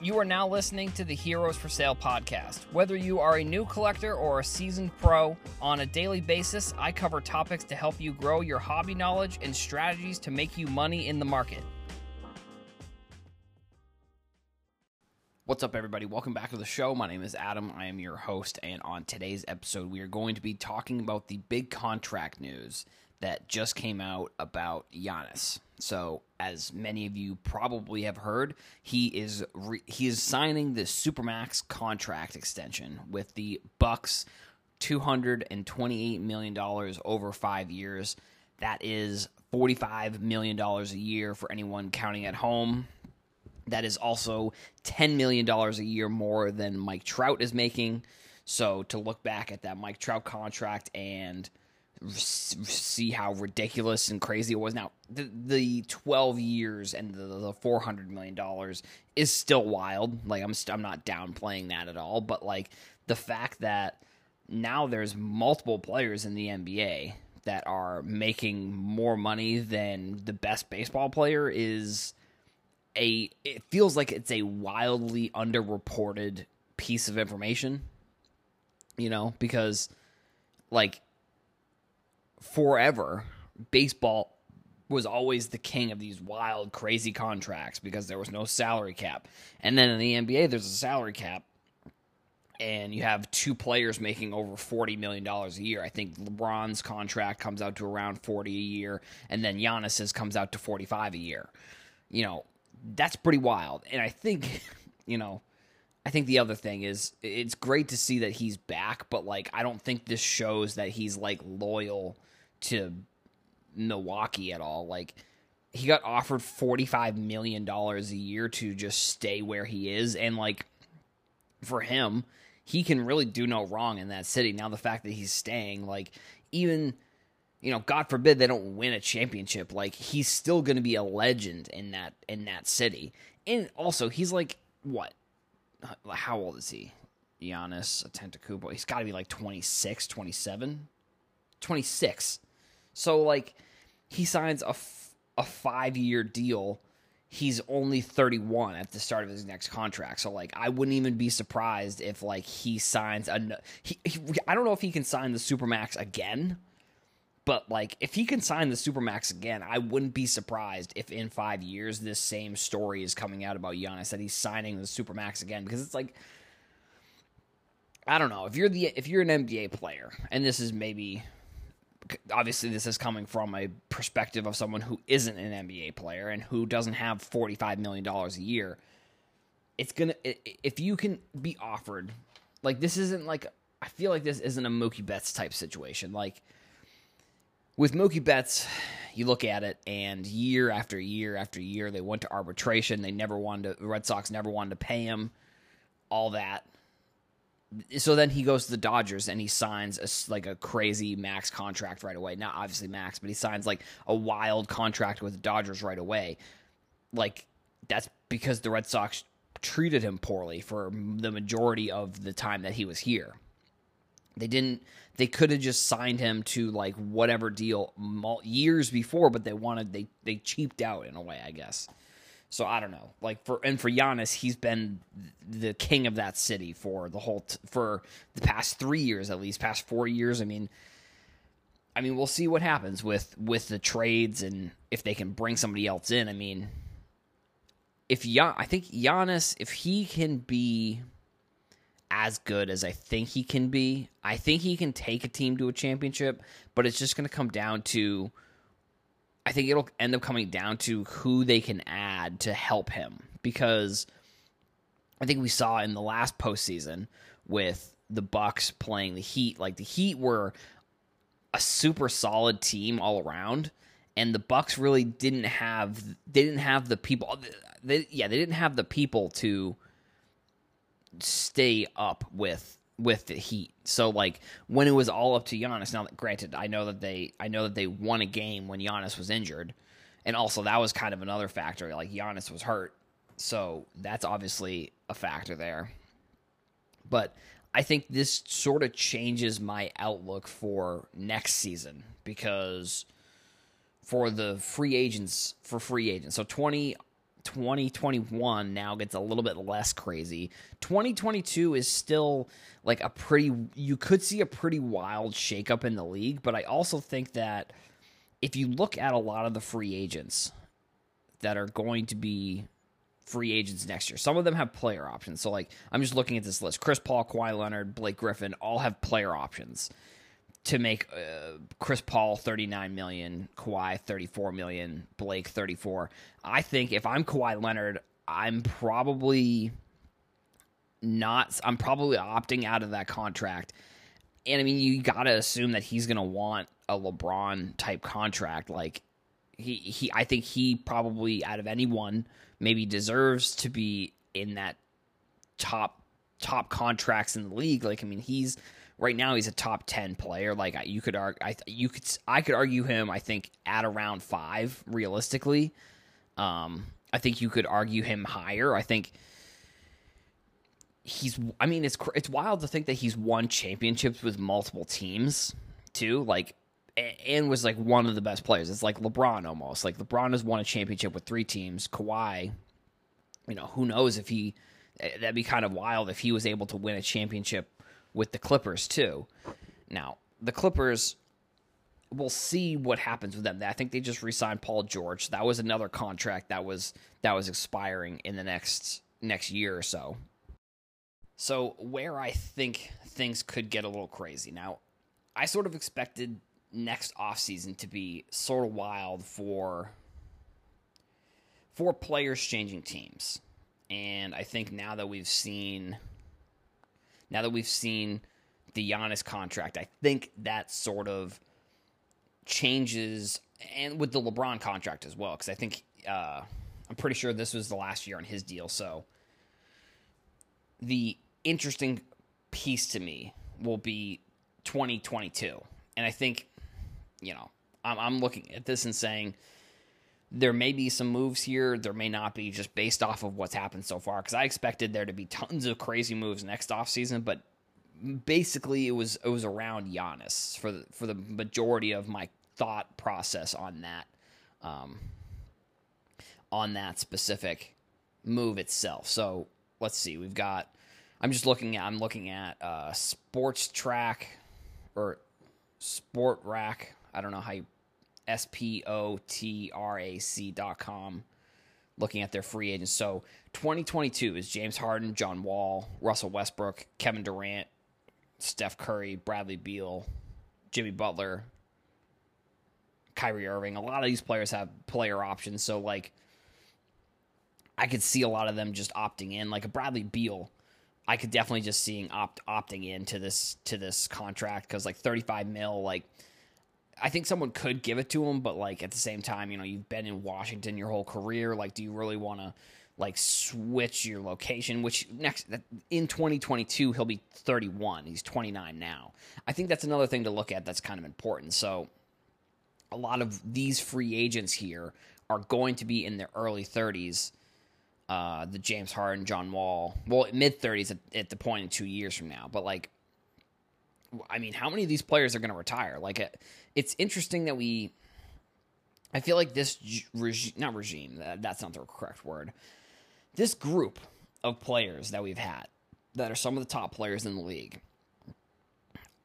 You are now listening to the Heroes for Sale podcast. Whether you are a new collector or a seasoned pro, on a daily basis, I cover topics to help you grow your hobby knowledge and strategies to make you money in the market. What's up, everybody? Welcome back to the show. My name is Adam. I am your host, and on today's episode, we are going to be talking about the big contract news that just came out about Giannis. So, as many of you probably have heard, he is re- he is signing the supermax contract extension with the Bucks, two hundred and twenty eight million dollars over five years. That is forty five million dollars a year for anyone counting at home. That is also ten million dollars a year more than Mike Trout is making. So to look back at that Mike Trout contract and see how ridiculous and crazy it was. Now, the, the 12 years and the, the 400 million dollars is still wild. Like I'm I'm not downplaying that at all, but like the fact that now there's multiple players in the NBA that are making more money than the best baseball player is a it feels like it's a wildly underreported piece of information. You know, because like forever, baseball was always the king of these wild, crazy contracts because there was no salary cap. And then in the NBA, there's a salary cap, and you have two players making over forty million dollars a year. I think LeBron's contract comes out to around forty a year, and then Giannis's comes out to forty five a year. You know, that's pretty wild. And I think, you know, I think the other thing is it's great to see that he's back, but like I don't think this shows that he's like loyal to Milwaukee at all. Like he got offered forty five million dollars a year to just stay where he is, and like for him, he can really do no wrong in that city. Now the fact that he's staying, like even you know, God forbid they don't win a championship, like he's still going to be a legend in that in that city. And also, he's like what? How old is he? Giannis Antetokounmpo. He's got to be like 26, 27. 26. So like he signs a, f- a five year deal. He's only 31 at the start of his next contract. So like I wouldn't even be surprised if like he signs a he, he I don't know if he can sign the supermax again. But like if he can sign the supermax again, I wouldn't be surprised if in 5 years this same story is coming out about Giannis that he's signing the supermax again because it's like I don't know. If you're the if you're an NBA player and this is maybe obviously this is coming from a perspective of someone who isn't an NBA player and who doesn't have 45 million dollars a year. It's to if you can be offered like this isn't like I feel like this isn't a Mookie Betts type situation. Like with Mookie Betts you look at it and year after year after year they went to arbitration. They never wanted to the Red Sox never wanted to pay him all that so then he goes to the Dodgers and he signs a, like a crazy max contract right away. Not obviously max, but he signs like a wild contract with the Dodgers right away. Like that's because the Red Sox treated him poorly for the majority of the time that he was here. They didn't. They could have just signed him to like whatever deal years before, but they wanted they they cheaped out in a way, I guess. So I don't know. Like for and for Giannis, he's been the king of that city for the whole t- for the past three years at least, past four years. I mean, I mean, we'll see what happens with with the trades and if they can bring somebody else in. I mean, if Gian, I think Giannis, if he can be as good as I think he can be, I think he can take a team to a championship. But it's just going to come down to I think it'll end up coming down to who they can add to help him because I think we saw in the last postseason with the Bucks playing the Heat, like the Heat were a super solid team all around, and the Bucks really didn't have they didn't have the people. They, yeah, they didn't have the people to stay up with with the Heat. So like when it was all up to Giannis. Now, that granted, I know that they I know that they won a game when Giannis was injured, and also that was kind of another factor. Like Giannis was hurt, so that's obviously a factor there. But I think this sort of changes my outlook for next season because for the free agents for free agents. So 20 2021 now gets a little bit less crazy. 2022 is still like a pretty you could see a pretty wild shakeup in the league, but I also think that if you look at a lot of the free agents that are going to be free agents next year. Some of them have player options. So like I'm just looking at this list. Chris Paul, Kawhi Leonard, Blake Griffin all have player options to make uh, Chris Paul 39 million, Kawhi 34 million, Blake 34. I think if I'm Kawhi Leonard, I'm probably not I'm probably opting out of that contract. And I mean, you got to assume that he's going to want a LeBron type contract like he he I think he probably out of anyone maybe deserves to be in that top top contracts in the league. Like I mean, he's right now he's a top 10 player like you could argue I you could I could argue him I think at around 5 realistically. Um I think you could argue him higher. I think he's I mean it's it's wild to think that he's won championships with multiple teams too. Like and was like one of the best players. It's like LeBron almost. Like LeBron has won a championship with three teams. Kawhi, you know, who knows if he that'd be kind of wild if he was able to win a championship with the Clippers too. Now, the Clippers we'll see what happens with them. I think they just re-signed Paul George. That was another contract that was that was expiring in the next next year or so. So, where I think things could get a little crazy. Now, I sort of expected next offseason to be sort of wild for for players changing teams. And I think now that we've seen now that we've seen the Giannis contract, I think that sort of changes and with the LeBron contract as well cuz I think uh, I'm pretty sure this was the last year on his deal. So the interesting piece to me will be 2022. And I think you know, I'm, I'm looking at this and saying there may be some moves here. There may not be just based off of what's happened so far. Because I expected there to be tons of crazy moves next offseason, but basically it was it was around Giannis for the, for the majority of my thought process on that um, on that specific move itself. So let's see. We've got. I'm just looking at. I'm looking at uh, Sports Track or Sport Rack. I don't know how you S P O T R A C dot com looking at their free agents. So 2022 is James Harden, John Wall, Russell Westbrook, Kevin Durant, Steph Curry, Bradley Beal, Jimmy Butler, Kyrie Irving. A lot of these players have player options. So, like, I could see a lot of them just opting in. Like a Bradley Beal, I could definitely just seeing opt opting in to this to this contract because like 35 mil, like I think someone could give it to him, but like at the same time, you know, you've been in Washington your whole career. Like, do you really want to like switch your location? Which next in 2022 he'll be 31. He's 29 now. I think that's another thing to look at. That's kind of important. So, a lot of these free agents here are going to be in their early 30s. Uh, the James Harden, John Wall, well, mid 30s at, at the point in two years from now. But like, I mean, how many of these players are going to retire? Like, it's interesting that we. I feel like this regime, not regime, that, that's not the correct word. This group of players that we've had, that are some of the top players in the league,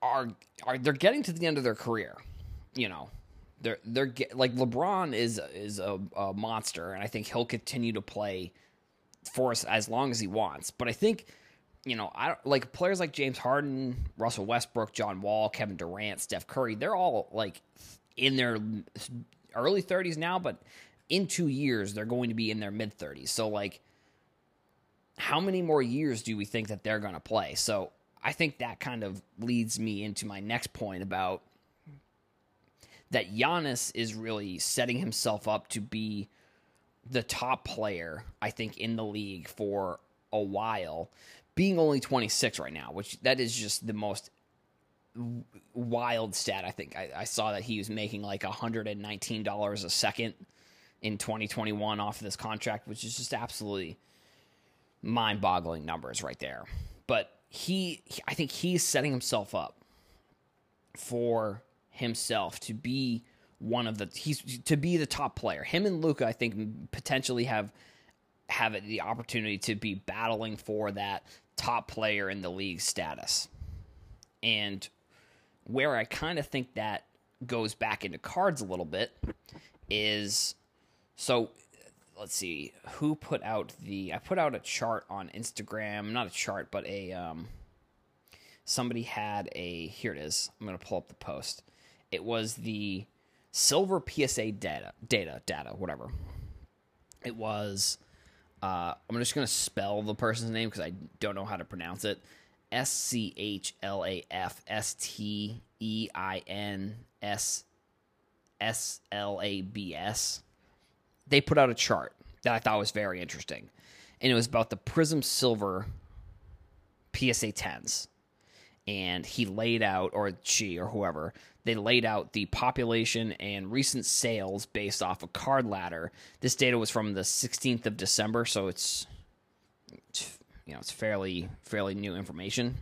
are are they're getting to the end of their career. You know, they're they're get, like LeBron is is a, a monster, and I think he'll continue to play for us as long as he wants. But I think you know, I like players like James Harden, Russell Westbrook, John Wall, Kevin Durant, Steph Curry. They're all like in their early 30s now, but in 2 years they're going to be in their mid 30s. So like how many more years do we think that they're going to play? So I think that kind of leads me into my next point about that Giannis is really setting himself up to be the top player, I think, in the league for a while being only 26 right now, which that is just the most wild stat. I think I, I saw that he was making like $119 a second in 2021 off of this contract, which is just absolutely mind boggling numbers right there. But he, I think he's setting himself up for himself to be one of the he's to be the top player. Him and Luka, I think, potentially have have the opportunity to be battling for that top player in the league status. And where I kind of think that goes back into cards a little bit is so let's see who put out the I put out a chart on Instagram, not a chart, but a um somebody had a here it is. I'm going to pull up the post. It was the silver PSA data data data whatever. It was uh, I'm just going to spell the person's name because I don't know how to pronounce it. S C H L A F S T E I N S S L A B S. They put out a chart that I thought was very interesting. And it was about the Prism Silver PSA 10s. And he laid out, or she, or whoever, they laid out the population and recent sales based off a card ladder. This data was from the 16th of December, so it's, it's you know it's fairly fairly new information,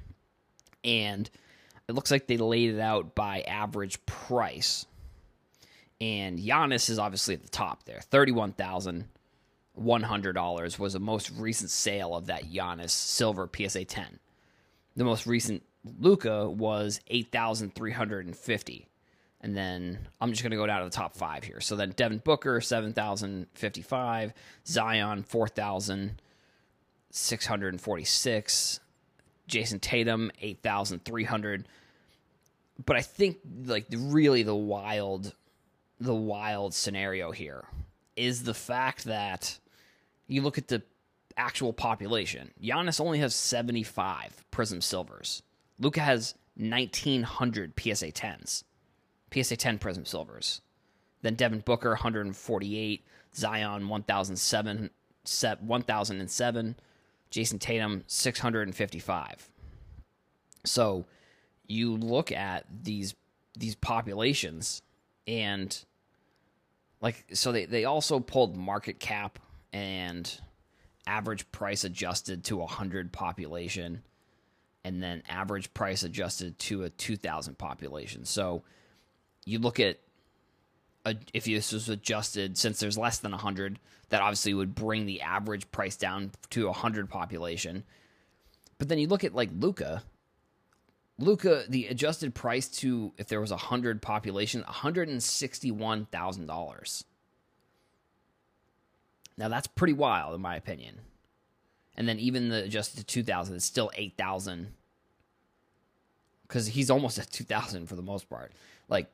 and it looks like they laid it out by average price. And Giannis is obviously at the top there, thirty-one thousand one hundred dollars was the most recent sale of that Giannis silver PSA ten. The most recent Luka was eight thousand three hundred and fifty. And then I'm just going to go down to the top five here. So then Devin Booker, 7,055. Zion, 4,646. Jayson Tatum, 8,300. But I think, like, really the wild, the wild scenario here is the fact that you look at the actual population. Giannis only has 75 Prism Silvers. Luka has 1,900 PSA 10s, PSA 10 Prism Silvers. Then Devin Booker, 148. Zion, 1,007. set 1,007. Jayson Tatum, 655. So you look at these these populations and like so they, they also pulled market cap and average price adjusted to a 100 population and then average price adjusted to a 2000 population. So you look at if this was adjusted since there's less than 100 that obviously would bring the average price down to a 100 population. But then you look at like Luka Luka, the adjusted price to if there was a hundred population, one hundred and sixty-one thousand dollars. Now that's pretty wild, in my opinion. And then even the adjusted to two thousand it's still eight thousand, because he's almost at two thousand for the most part. Like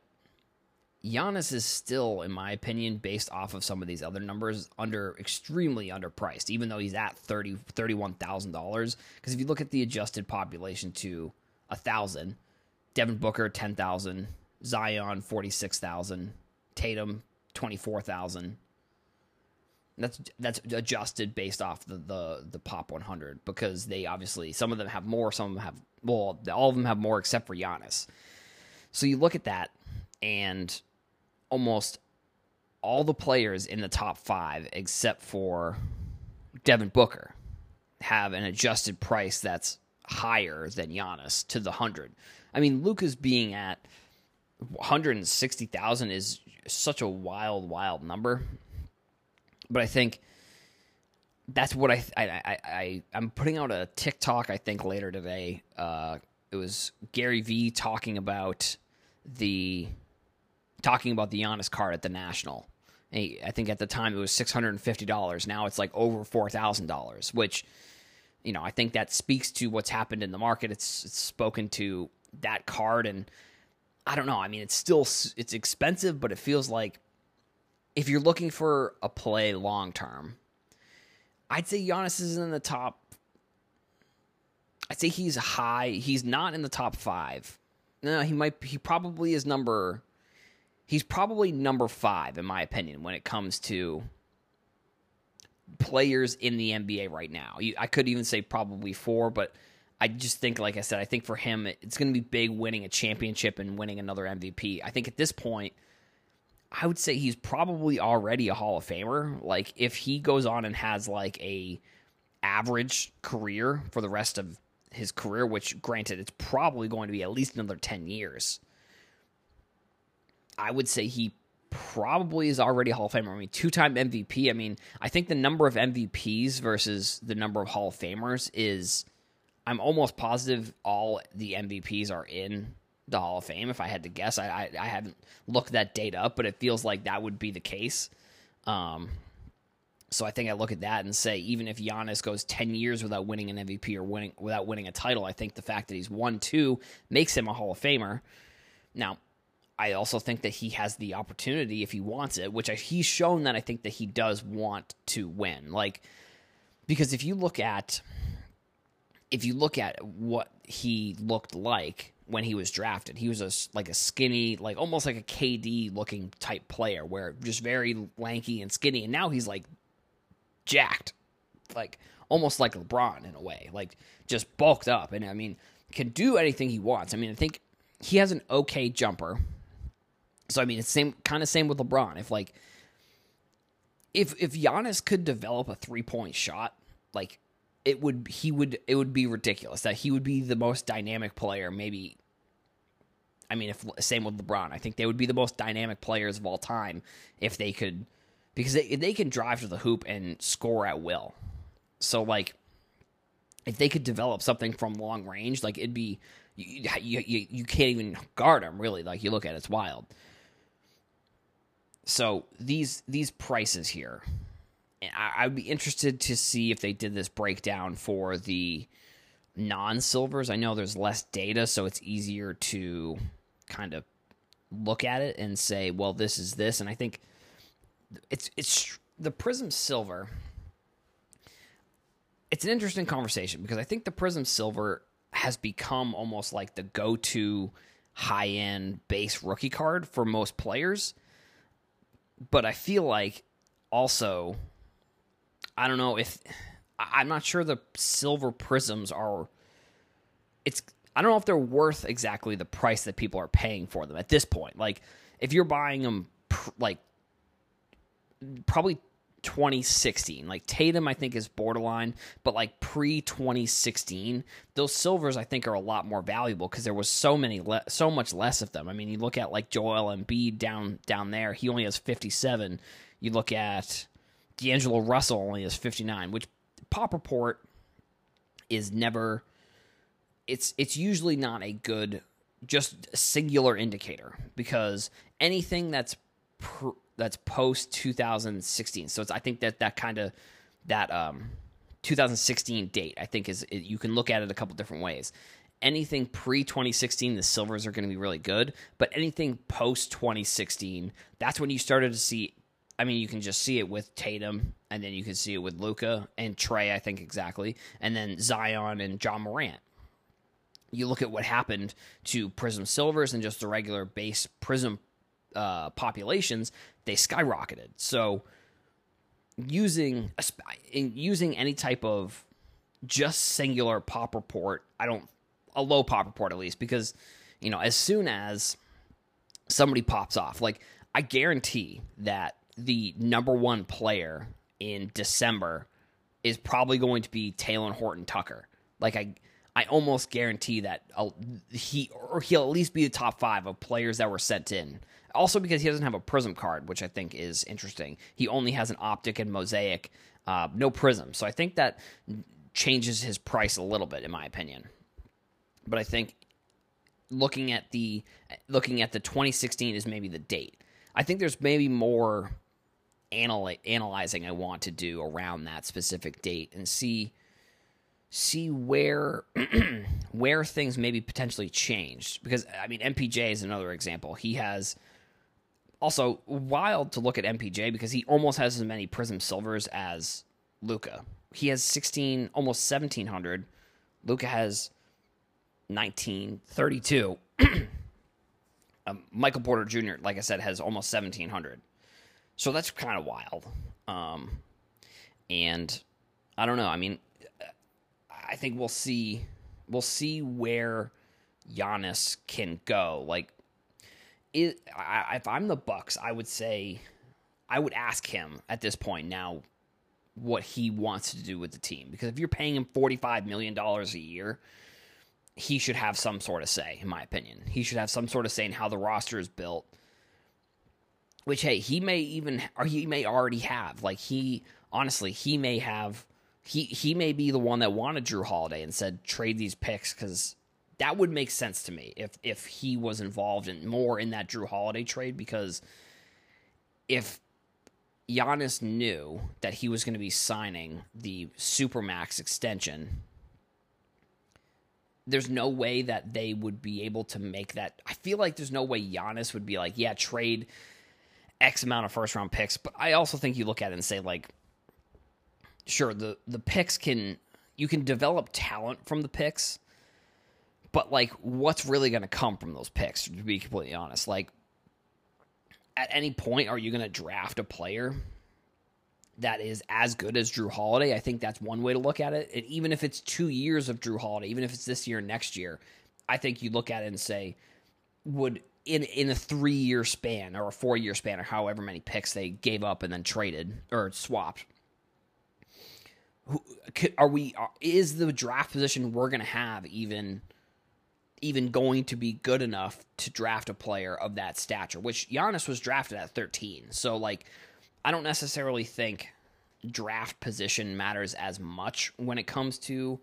Giannis is still, in my opinion, based off of some of these other numbers, under extremely underpriced, even though he's at thirty thirty-one thousand dollars. Because if you look at the adjusted population to a thousand. Devin Booker ten thousand. Zion forty six thousand. Tatum twenty four thousand. That's that's adjusted based off the, the the pop 100 because they obviously some of them have more, some of them have well, all of them have more except for Giannis. So you look at that, and almost all the players in the top five, except for Devin Booker, have an adjusted price that's higher than Giannis to the 100. I mean, Luka's being at 160,000 is such a wild, wild number. But I think that's what I, I, I, I am putting out a TikTok, I think, later today. Uh, it was Gary V talking about the talking about the Giannis card at the National. I think at the time it was six hundred and fifty dollars. Now it's like over four thousand dollars, which you know, I think that speaks to what's happened in the market. It's, it's spoken to that card, and I don't know. I mean, it's still it's expensive, but it feels like if you're looking for a play long term, I'd say Giannis is in the top. I'd say he's high. He's not in the top five. No, he might. He probably is number. He's probably number five in my opinion when it comes to players in the NBA right now. I could even say probably four, but I just think, like I said, I think for him, it's going to be big winning a championship and winning another MVP. I think at this point, I would say he's probably already a Hall of Famer. Like if he goes on and has like a average career for the rest of his career, which granted it's probably going to be at least another 10 years. I would say he probably is already a Hall of Famer. I mean, two time MVP. I mean, I think the number of MVPs versus the number of Hall of Famers is, I'm almost positive all the MVPs are in the Hall of Fame. If I had to guess, I I, I haven't looked that data up, but it feels like that would be the case. Um, so I think I look at that and say, even if Giannis goes ten years without winning an MVP or winning without winning a title, I think the fact that he's won two makes him a Hall of Famer. Now, I also think that he has the opportunity if he wants it, which I, he's shown that I think that he does want to win. Like, because if you look at if you look at what he looked like when he was drafted, he was a like a skinny, like almost like a KD looking type player, where just very lanky and skinny, and now he's like jacked, like almost like LeBron in a way, like just bulked up, and I mean can do anything he wants. I mean, I think he has an okay jumper. So I mean, it's same kind of same with LeBron. If like if if Giannis could develop a three point shot, like it would he would it would be ridiculous that he would be the most dynamic player. Maybe I mean, if same with LeBron, I think they would be the most dynamic players of all time if they could because they they can drive to the hoop and score at will. So like if they could develop something from long range, like it'd be you, you, you can't even guard them really. Like you look at it, it's wild. So these these prices here, I, I'd be interested to see if they did this breakdown for the non silvers. I know there's less data, so it's easier to kind of look at it and say, well, this is this. And I think it's it's the Prism Silver. It's an interesting conversation because I think the Prism Silver has become almost like the go-to high-end base rookie card for most players but I feel like also, I don't know if I'm not sure the silver prisms are. It's I don't know if they're worth exactly the price that people are paying for them at this point. Like if you're buying them, like probably 2016. Like Tatum, I think is borderline, but like pre 2016, those silvers I think are a lot more valuable because there was so many, le- so much less of them. I mean, you look at like Joel Embiid down down there, he only has 57. You look at D'Angelo Russell only is 59, which Pop Report is never. It's it's usually not a good just singular indicator because anything that's pr- that's post 2016. So it's I think that that kind of that um 2016 date I think is it, you can look at it a couple different ways. Anything pre 2016, the silvers are going to be really good, but anything post 2016, that's when you started to see. I mean, you can just see it with Tatum, and then you can see it with Luka and Trae, I think exactly, and then Zion and Ja Morant you look at what happened to Prism Silvers and just the regular base Prism uh, populations, they skyrocketed. So using using any type of just singular pop report, I don't a low pop report at least because you know as soon as somebody pops off, like I guarantee that the number one player in December is probably going to be Talen Horton Tucker. Like I I almost guarantee that I'll, he or he'll at least be the top five of players that were sent in also, because he doesn't have a prism card, which I think is interesting. He only has an optic and mosaic, uh, no prism. So I think that changes his price a little bit, in my opinion. But I think looking at the looking at the 2016 is maybe the date. I think there's maybe more analy- analyzing I want to do around that specific date and see see where where things maybe potentially changed because I mean MPJ is another example. He has also, wild to look at MPJ because he almost has as many Prism Silvers as Luka. He has 16, almost 1700. Luka has 1932. um, Michael Porter Jr., like I said, has almost 1700. So that's kind of wild. Um, and I don't know. I mean, I think we'll see. We'll see where Giannis can go. Like it, I, if I'm the Bucks, I would say I would ask him at this point now what he wants to do with the team because if you're paying him 45 million dollars a year, he should have some sort of say in my opinion. He should have some sort of say in how the roster is built. Which hey, he may even or he may already have. Like he honestly, he may have he he may be the one that wanted Jrue Holiday and said trade these picks because that would make sense to me if if he was involved in more in that Jrue Holiday trade because if Giannis knew that he was going to be signing the supermax extension there's no way that they would be able to make that. I feel like there's no way Giannis would be like, yeah, trade X amount of first round picks. But I also think you look at it and say, like, sure, the the picks can you can develop talent from the picks, but like, what's really going to come from those picks? To be completely honest, like, at any point, are you going to draft a player that is as good as Jrue Holiday. I think that's one way to look at it. And even if it's two years of Jrue Holiday, even if it's this year, next year, I think you look at it and say, would in in a three year span or a four year span or however many picks they gave up and then traded or swapped. Who, Are we? Is the draft position we're going to have even? even going to be good enough to draft a player of that stature, which Giannis was drafted at 13. So like I don't necessarily think draft position matters as much when it comes to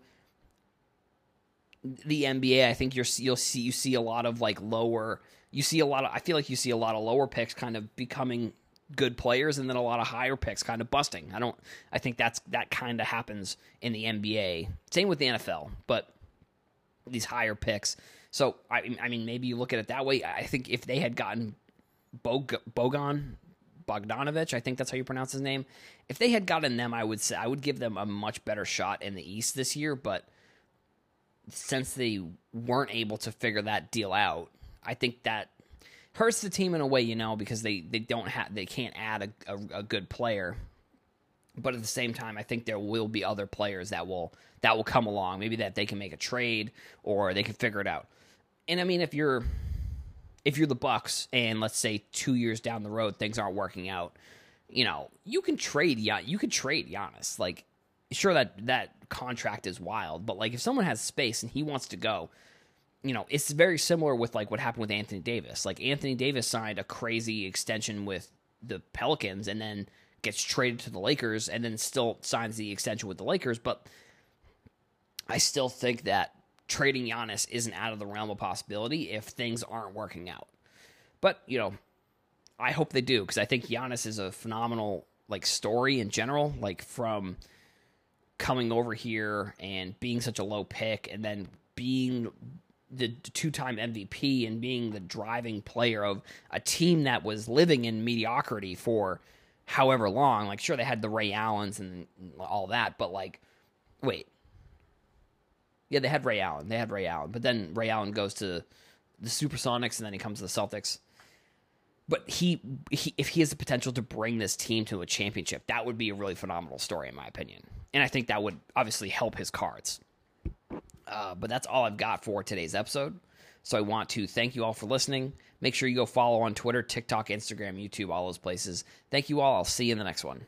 the NBA. I think you're you'll see you see a lot of like lower. You see a lot of. I feel like you see a lot of lower picks kind of becoming good players, and then a lot of higher picks kind of busting. I don't. I think that's that kind of happens in the NBA. Same with the NFL, but these higher picks. So I, I mean, maybe you look at it that way. I think if they had gotten Bog- Bogan, Bogdanovich, I think that's how you pronounce his name. If they had gotten them, I would say I would give them a much better shot in the East this year. But since they weren't able to figure that deal out, I think that hurts the team in a way, you know, because they they don't have they can't add a, a, a good player. But at the same time, I think there will be other players that will that will come along. Maybe that they can make a trade or they can figure it out. And I mean, if you're if you're the Bucks and let's say two years down the road things aren't working out, you know, you can trade yeah, you could trade Giannis. Like, sure that that contract is wild, but like if someone has space and he wants to go, you know, it's very similar with like what happened with Anthony Davis. Like Anthony Davis signed a crazy extension with the Pelicans and then gets traded to the Lakers and then still signs the extension with the Lakers, but I still think that trading Giannis isn't out of the realm of possibility if things aren't working out. But, you know, I hope they do because I think Giannis is a phenomenal like story in general, like from coming over here and being such a low pick and then being the two-time MVP and being the driving player of a team that was living in mediocrity for however long. Like sure they had the Ray Allens and all that, but like wait, yeah, they had Ray Allen. They had Ray Allen, but then Ray Allen goes to the Supersonics, and then he comes to the Celtics. But he, he, if he has the potential to bring this team to a championship, that would be a really phenomenal story, in my opinion. And I think that would obviously help his cards. Uh, but that's all I've got for today's episode. So I want to thank you all for listening. Make sure you go follow on Twitter, TikTok, Instagram, YouTube, all those places. Thank you all. I'll see you in the next one.